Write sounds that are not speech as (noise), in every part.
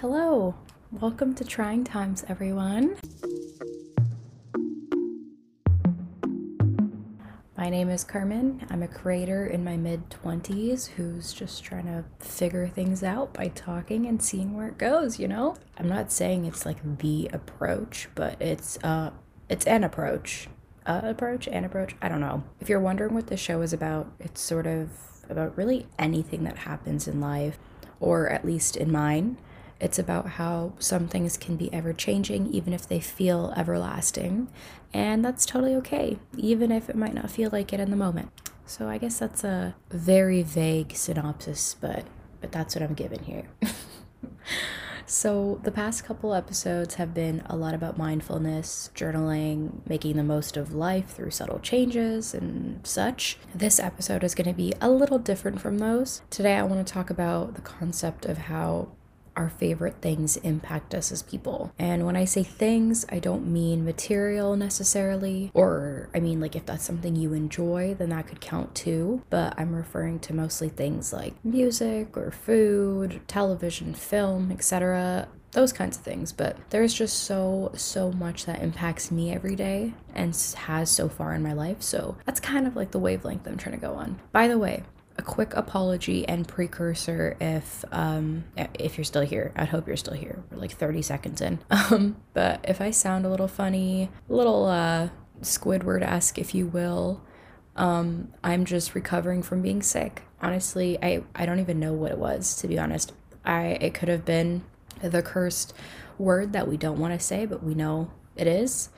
Hello, welcome to Trying Times, everyone. My name is Carmen. I'm a creator in my mid 20s who's just trying to figure things out by talking and seeing where it goes, you know? I'm not saying it's like the approach, but it's uh it's an approach. Uh, approach, an approach, I don't know. If you're wondering what the show is about, it's sort of about really anything that happens in life, or at least in mine. It's about how some things can be ever changing, even if they feel everlasting. And that's totally okay, even if it might not feel like it in the moment. So I guess that's a very vague synopsis, but but that's what I'm given here. (laughs) so the past couple episodes have been a lot about mindfulness, journaling, making the most of life through subtle changes and such. This episode is going to be a little different from those. Today I want to talk about the concept of how our favorite things impact us as people. And when I say things, I don't mean material necessarily, or I mean, like, if that's something you enjoy, then that could count too. But I'm referring to mostly things like music or food, television, film, etc those kinds of things but there's just so so much that impacts me every day and has so far in my life so that's kind of like the wavelength i'm trying to go on by the way a quick apology and precursor if um if you're still here. i'd hope you're still here. We're like 30 seconds in. (laughs) Um, but if I sound a little funny, a little uh Squidward-esque, if you will, um, I'm just recovering from being sick. Honestly, I I don't even know what it was to be honest. I it could have been the cursed word that we don't want to say, but we know it is.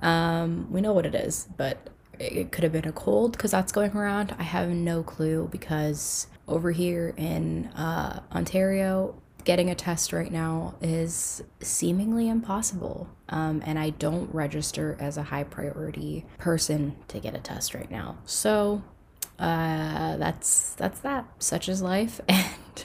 Um, we know what it is, but it could have been a cold because that's going around. I have no clue because over here in uh, Ontario, getting a test right now is seemingly impossible. Um, and I don't register as a high priority person to get a test right now. So uh, that's that's that. Such is life, (laughs) and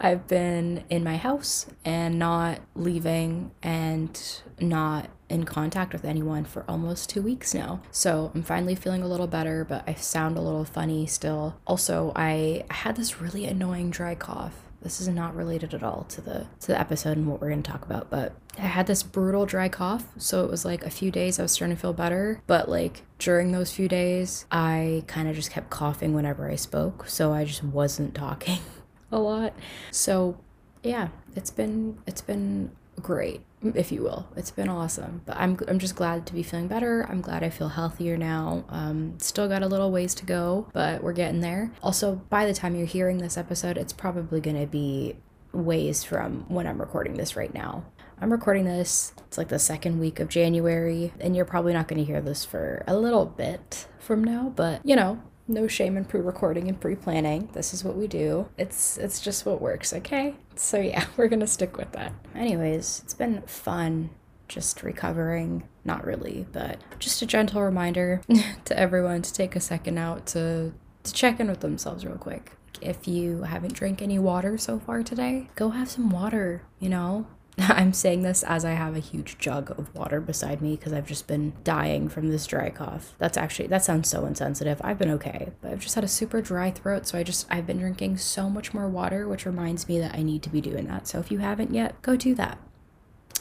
I've been in my house and not leaving and not in contact with anyone for almost two weeks now. So I'm finally feeling a little better, but I sound a little funny still. Also, I had this really annoying dry cough. This is not related at all to the to the episode and what we're gonna talk about, but I had this brutal dry cough. So it was like a few days I was starting to feel better, but like during those few days, I kind of just kept coughing whenever I spoke. So I just wasn't talking (laughs) a lot. So yeah, it's been it's been great, if you will. It's been awesome. But I'm I'm just glad to be feeling better. I'm glad I feel healthier now. Um, still got a little ways to go, but we're getting there. Also, by the time you're hearing this episode, it's probably gonna be ways from when I'm recording this right now. I'm recording this, it's like the second week of January, and you're probably not going to hear this for a little bit from now, but you know, no shame in pre-recording and pre-planning. This is what we do. It's it's just what works, okay? So yeah, (laughs) we're going to stick with that. Anyways, it's been fun just recovering. Not really, but just a gentle reminder (laughs) to everyone to take a second out to to check in with themselves real quick. If you haven't drank any water so far today, go have some water, you know? (laughs) I'm saying this as I have a huge jug of water beside me because I've just been dying from this dry cough. That's actually, that sounds so insensitive. I've been okay, but I've just had a super dry throat. So I just, I've been drinking so much more water, which reminds me that I need to be doing that. So if you haven't yet, go do that.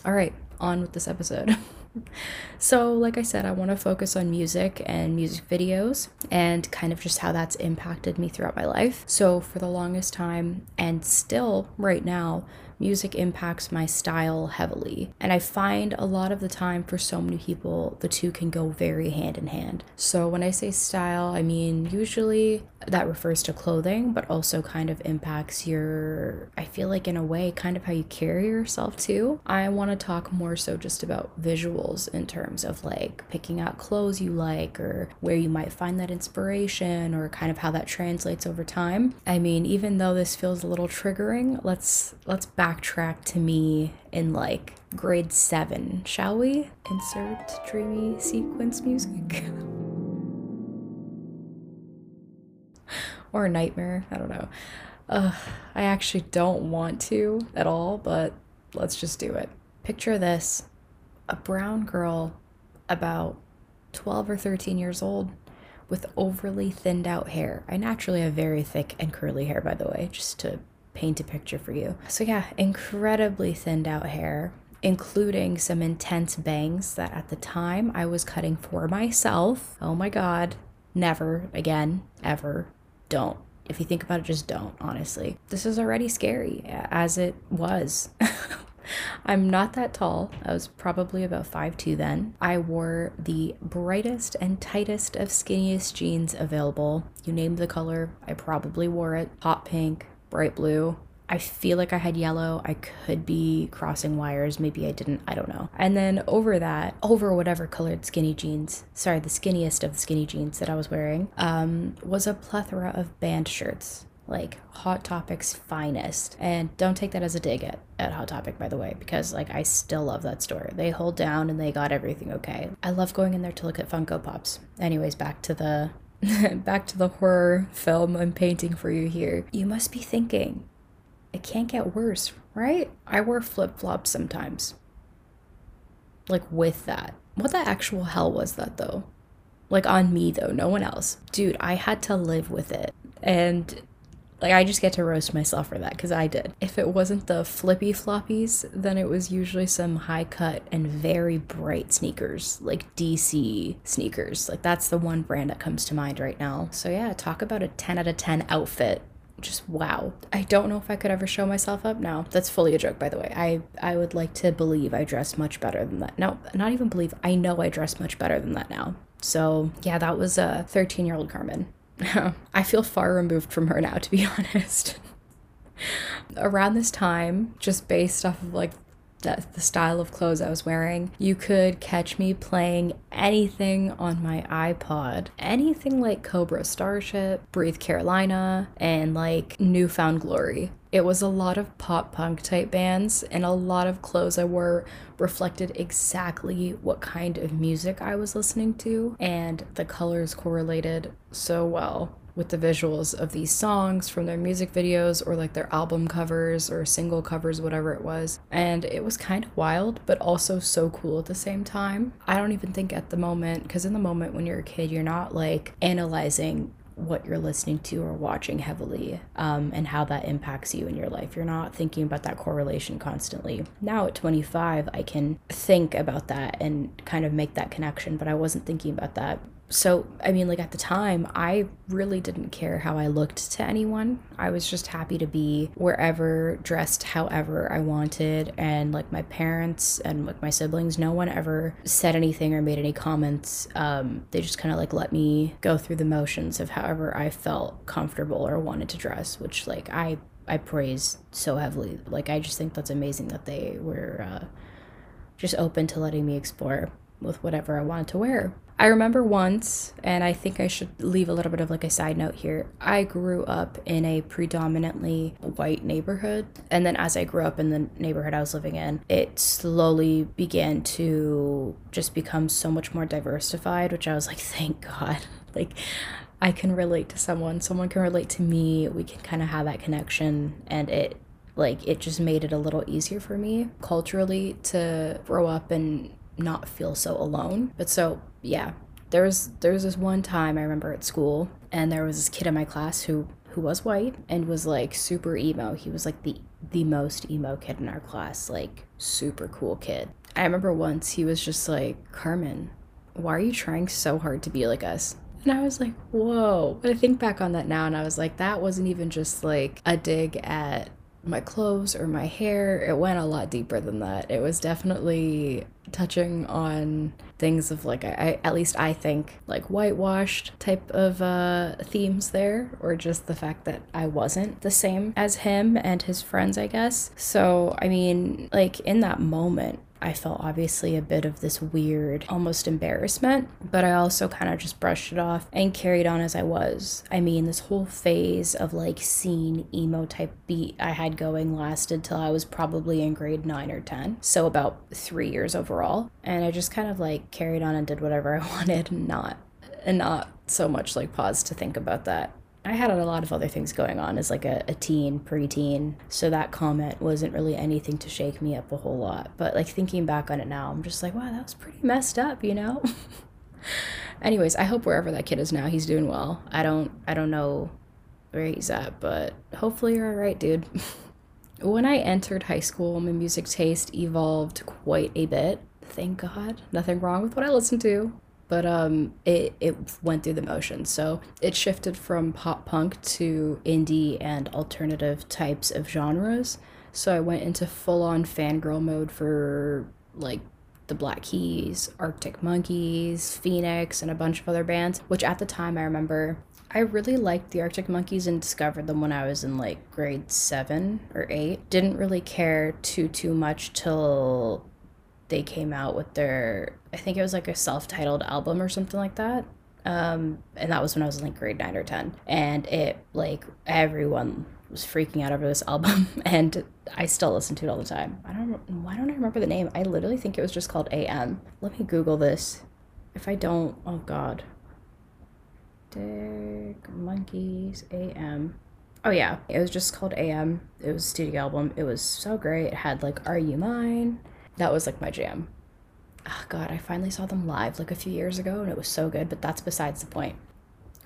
All right, on with this episode. (laughs) so, like I said, I want to focus on music and music videos and kind of just how that's impacted me throughout my life. So, for the longest time, and still right now, music impacts my style heavily. And I find a lot of the time for so many people, the two can go very hand in hand. So when I say style, I mean usually that refers to clothing, but also kind of impacts your, I feel like in a way, kind of how you carry yourself too. I want to talk more so just about visuals in terms of like picking out clothes you like or where you might find that inspiration or kind of how that translates over time. I mean, even though this feels a little triggering, let's let's back backtrack to me in like grade seven, shall we? Insert dreamy sequence music. (laughs) or a nightmare, I don't know. Uh, I actually don't want to at all, but let's just do it. Picture this a brown girl about 12 or 13 years old with overly thinned out hair. I naturally have very thick and curly hair, by the way, just to paint a picture for you. So, yeah, incredibly thinned out hair, including some intense bangs that at the time I was cutting for myself. Oh my God, never again, ever. Don't. If you think about it, just don't, honestly. This is already scary as it was. (laughs) I'm not that tall. I was probably about 5'2 then. I wore the brightest and tightest of skinniest jeans available. You name the color, I probably wore it. Hot pink, bright blue. I feel like I had yellow. I could be crossing wires. Maybe I didn't. I don't know. And then over that, over whatever colored skinny jeans, sorry, the skinniest of the skinny jeans that I was wearing, um, was a plethora of band shirts like Hot Topic's finest. And don't take that as a dig at, at Hot Topic, by the way, because like I still love that store. They hold down and they got everything okay. I love going in there to look at Funko Pops. Anyways, back to the (laughs) back to the horror film I'm painting for you here. You must be thinking, it can't get worse, right? I wear flip flops sometimes. Like with that. What the actual hell was that though? Like on me though, no one else. Dude, I had to live with it. And like I just get to roast myself for that because I did. If it wasn't the flippy floppies, then it was usually some high cut and very bright sneakers, like DC sneakers. Like that's the one brand that comes to mind right now. So yeah, talk about a 10 out of 10 outfit just wow. I don't know if I could ever show myself up now. That's fully a joke, by the way. I I would like to believe I dress much better than that. No, not even believe. I know I dress much better than that now. So yeah, that was a uh, 13 year old Carmen. (laughs) I feel far removed from her now, to be (laughs) honest. Around this time, just based off of like the, style of clothes I was wearing, you could catch me playing anything on my iPod. Anything like Cobra Starship, Breathe Carolina, and like New Found Glory. It was a lot of pop punk type bands, and a lot of clothes I wore reflected exactly what kind of music I was listening to, and the colors correlated so well with the visuals of these songs from their music videos or like their album covers or single covers, whatever it was. And it was kind of wild, but also so cool at the same time. I don't even think at the moment, because in the moment when you're a kid, you're not like analyzing what you're listening to or watching heavily um, and how that impacts you in your life. You're not thinking about that correlation constantly. Now at 25, I can think about that and kind of make that connection, but I wasn't thinking about that so i mean like at the time i really didn't care how i looked to anyone. I was just happy to be wherever dressed however i wanted. And like my parents and like my siblings no one ever said anything or made any comments. Um, they just kind of like let me go through the motions of however i felt comfortable or wanted to dress which like i i praise so heavily. Like i just think that's amazing that they were uh, just open to letting me explore with whatever i wanted to wear I remember once, and I think I should leave a little bit of like a side note here. I grew up in a predominantly white neighborhood, and then as I grew up in the neighborhood I was living in, it slowly began to just become so much more diversified, which I was like, thank God. (laughs) like, I can relate to someone, someone can relate to me, we can kind of have that connection, and it like it just made it a little easier for me culturally to grow up and not feel so alone. But so yeah, there was there was this one time I remember at school, and there was this kid in my class who who was white and was like super emo. He was like the the most emo kid in our class, like super cool kid. I remember once he was just like, Carmen, why are you trying so hard to be like us? And I was like, whoa. But I think back on that now and I was like, that wasn't even just like a dig at my clothes or my hair. It went a lot deeper than that. It was definitely touching on things of like I, at least I think like whitewashed type of uh, themes there, or just the fact that I wasn't the same as him and his friends, I guess. So I mean, like in that moment, I felt obviously a bit of this weird, almost embarrassment, but I also kind of just brushed it off and carried on as I was. I mean, this whole phase of like scene emo type beat I had going lasted till I was probably in grade 9 or 10. So about 3 years overall, and I just kind of like carried on and did whatever (laughs) I wanted and not and not so much like pause to think about that I had a lot of other things going on as like a, a teen, preteen. So that comment wasn't really anything to shake me up a whole lot. But like thinking back on it now, I'm just like, wow, that was pretty messed up, you know? (laughs) Anyways, I hope wherever that kid is now, he's doing well. I don't I don't know where he's at, but hopefully you're alright, dude. (laughs) when I entered high school, my music taste evolved quite a bit. Thank God. Nothing wrong with what I listen to. But um, it, it went through the motions. So it shifted from pop punk to indie and alternative types of genres. So I went into full on fangirl mode for like the Black Keys, Arctic Monkeys, Phoenix, and a bunch of other bands, which at the time I remember I really liked the Arctic Monkeys and discovered them when I was in like grade seven or eight. Didn't really care too too much till they came out with their I think it was like a self-titled album or something like that. Um, and that was when I was in like grade nine or ten. And it like everyone was freaking out over this (laughs) album and I still listen to it all the time. I don't why don't I remember the name? I literally think it was just called AM. Let me Google this. If I don't, oh god. Arctic Monkeys AM. Oh yeah, it was just called AM. It was a studio album. It was so great. It had like Are You Mine? That was like my jam. Oh god, I finally saw them live like a few years ago and it was so good, but that's besides the point.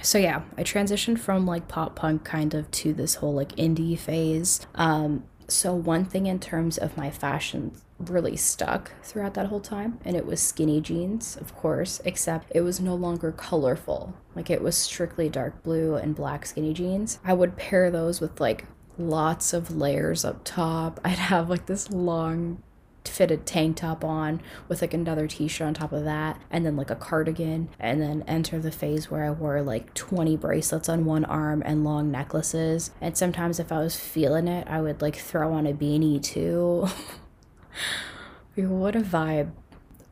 So yeah, I transitioned from like pop punk kind of to this whole like indie phase. Um so one thing in terms of my fashion really stuck throughout that whole time and it was skinny jeans of course except it was no longer colorful like it was strictly dark blue and black skinny jeans i would pair those with like lots of layers up top (laughs) i'd have like this long fitted tank top on with like another t-shirt on top of that and then like a cardigan and then enter the phase where I wore like 20 bracelets on one arm and long necklaces and sometimes if I was feeling it I would like throw on a beanie too (laughs) what a vibe.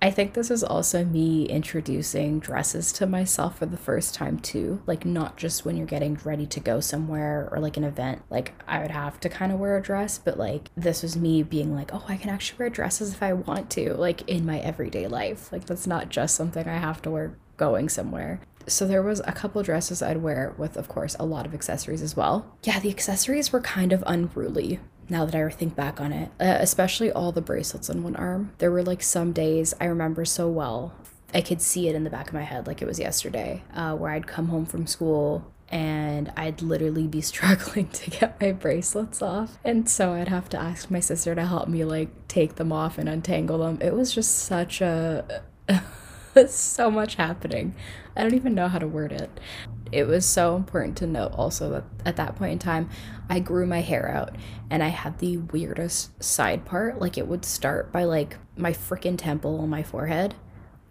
I think this is also me introducing dresses to myself for the first time too. Like not just when you're getting ready to go somewhere or like an event. Like I would have to kind of wear a dress, but like this was me being like, "Oh, I can actually wear dresses if I want to." Like in my everyday life. Like that's not just something I have to wear going somewhere. So there was a couple dresses I'd wear with of course a lot of accessories as well. Yeah, the accessories were kind of unruly now that I think back on it, uh, especially all the bracelets on one arm. There were like some days I remember so well. I could see it in the back of my head like it was yesterday, uh, where I'd come home from school and I'd literally be (laughs) struggling to get my bracelets off. And so I'd have to ask my sister to help me like take them off and untangle them. It was just such a. (laughs) so much happening. I don't even know how to word it it was so important to note also that at that point in time, I grew my hair out and I had the weirdest side part. Like it would start by like my freaking temple on my forehead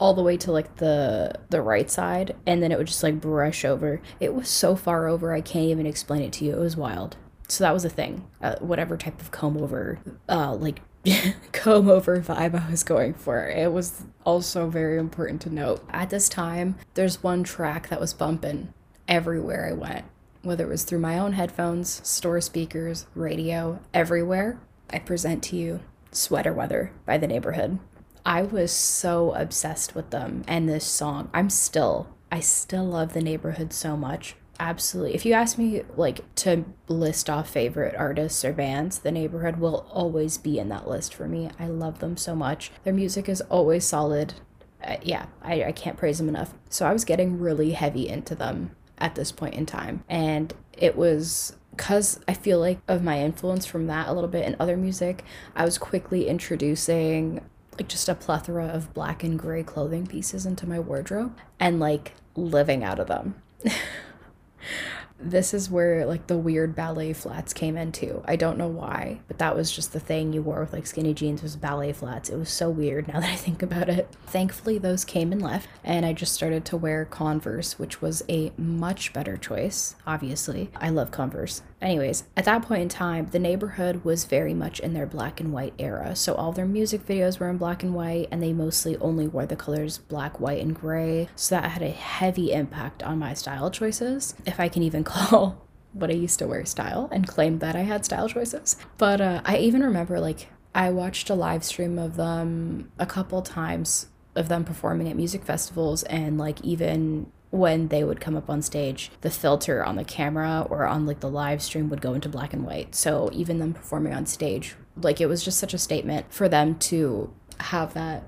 all the way to like the the right side and then it would just like brush over. It was so far over I can't even explain it to you. It was wild. So that was a thing. Uh, whatever type of comb over uh like (laughs) comb over vibe I was going for. It was also very important to note. At this time, there's one track that was bumping everywhere I went, whether it was through my own headphones, store speakers, radio, everywhere. I present to you Sweater Weather by the neighborhood. I was so obsessed with them and this song. I'm still, I still love the neighborhood so much. Absolutely. If you ask me like to list off favorite artists or bands, the neighborhood will always be in that list for me. I love them so much. Their music is always solid. Uh, yeah, I, I can't praise them enough. So I was getting really heavy into them at this point in time. And it was because I feel like of my influence from that a little bit in other music, I was quickly introducing like just a plethora of black and gray clothing pieces into my wardrobe and like living out of them. (laughs) this is where like the weird ballet flats came into. I don't know why, but that was just the thing you wore with like skinny jeans was ballet flats. It was so weird (laughs) now that I think about it. Thankfully those came and left and I just started to wear Converse, which was a much better choice, obviously. I love Converse. Anyways, at that point in time, the neighborhood was very much in their black and white era. So all their music videos were in black and white, and they mostly only wore the colors black, white, and gray. So that had a heavy impact on my style choices, if I can even (laughs) call what I used to wear style and claim that I had style choices. But uh, I even remember like I watched a live stream of them a couple times of them performing at music festivals and like even when they would come up on stage, the filter on the camera or on like the live stream would go into black and white. So even them performing on stage, like it was just such a statement for them to have that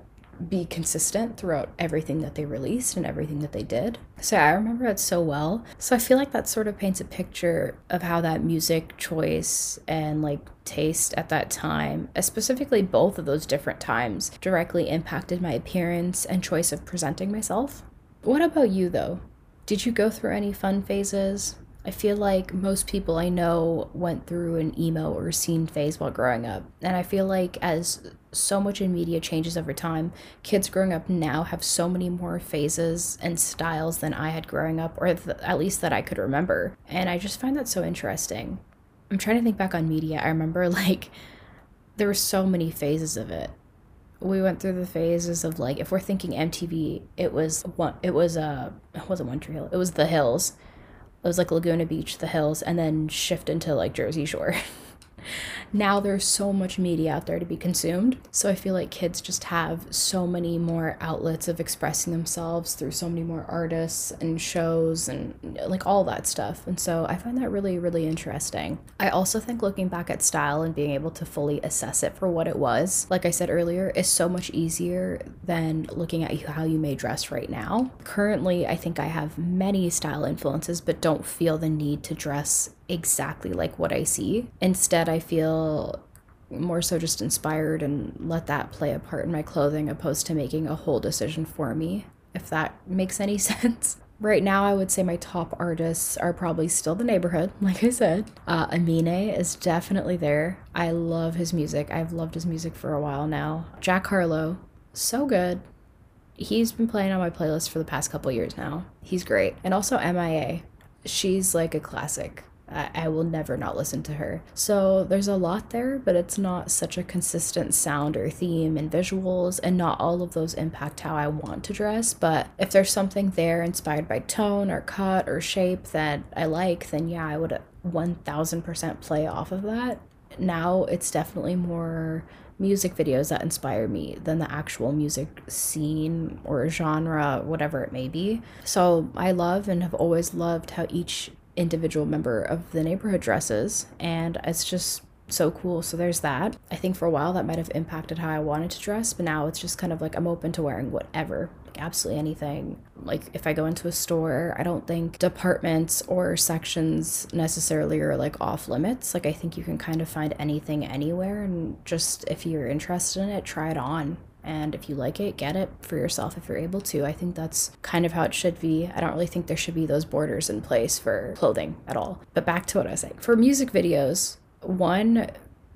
be consistent throughout everything that they released and everything that they did. So I remember it so well. So I feel like that sort of paints a picture of how that music choice and like taste at that time, uh, specifically both of those different times, directly impacted my appearance and choice of presenting myself. What about you though? Did you go through any fun phases? I feel like most people I know went through an emo or scene phase while growing up. And I feel like as so much in media changes over time, kids growing up now have so many more phases and styles than I had growing up, or th- at least that I could remember. And I just find that so interesting. I'm trying to think back on media. I remember (laughs) like there were so many phases of it. We went through the phases of like if we're thinking MTV, it was one it was uh it wasn't One Tree Hill. It was The Hills it was like Laguna Beach, the hills, and then shift into like Jersey Shore. (laughs) now there's so much media out there to be consumed. So I feel like kids just have so many more outlets of expressing themselves through so many more artists and shows and like all that stuff. And so I find that really, really interesting. I also think looking back at style and being able to fully assess it for what it was, like I said earlier, is so much easier than looking at how you may dress right now. Currently, I think I have many style influences, but don't feel the need to dress exactly like what I see. Instead, I feel more so just inspired and let that play a part in my clothing opposed to making a whole decision for me, if that makes any (laughs) sense. Right now, I would say my top artists are probably still the neighborhood, (laughs) like I said. Uh, Amine is definitely there. I love his music. I've loved his music for a while now. Jack Harlow, so good. He's been playing on my playlist for the past couple years now. He's great. And also MIA. She's like a classic. I, I will never not listen to her. So there's a lot there, but it's not such a consistent sound or theme and visuals, and not all of those impact how I want to dress. But if there's something there inspired by tone or cut or shape that I like, then yeah, I would 1000% play off of that. Now it's definitely more music videos that inspire me than the actual music scene or genre, whatever it may be. So I love and have always loved how each individual member of the neighborhood dresses, and it's just so cool. So there's that. I think for a while that might have impacted how I wanted to dress, but now it's just kind of like I'm open to wearing whatever, like absolutely anything. Like if I go into a store, I don't think departments or sections necessarily are like off limits. Like I think you can kind of find anything anywhere and just if you're interested in it, try it on. And if you like it, get it for yourself if you're able to. I think that's kind of how it should be. I don't really think there should be those borders in place for clothing at all. But back to what I was saying. For music videos, one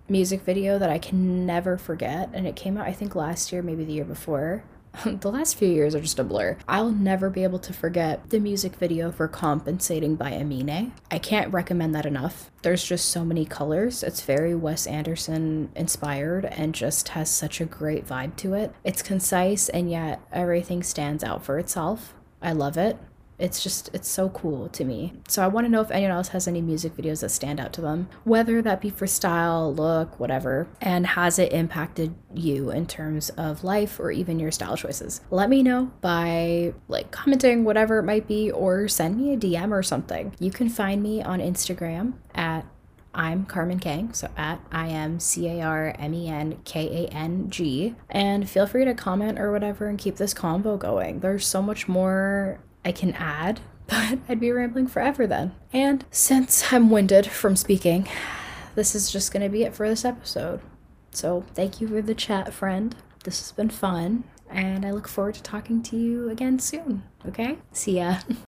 music video that I can never forget, and it came out, I think, last year, maybe the year before, (laughs) the last few years are just a blur. I'll never be able to forget the music video for Compensating by Amine. I can't recommend that enough. There's just so many colors. It's very Wes Anderson inspired and just has such a great vibe to it. It's concise and yet everything stands out for itself. I love it it's just it's so cool to me so i want to know if anyone else has any music videos that stand out to them whether that be for style look whatever and has it impacted you in terms of life or even your style choices let me know by like commenting whatever it might be or send me a dm or something you can find me on instagram at I'm Carmen Kang, so at I am C A R M E N K A N G. And feel free to comment or whatever and keep this convo going. There's so much more I can add, (laughs) but I'd be rambling forever then. And since I'm winded from speaking, this is just going to be it for this episode. So thank you for the chat, friend. This has been fun, and I look forward to talking to you again soon. Okay? See ya. (laughs)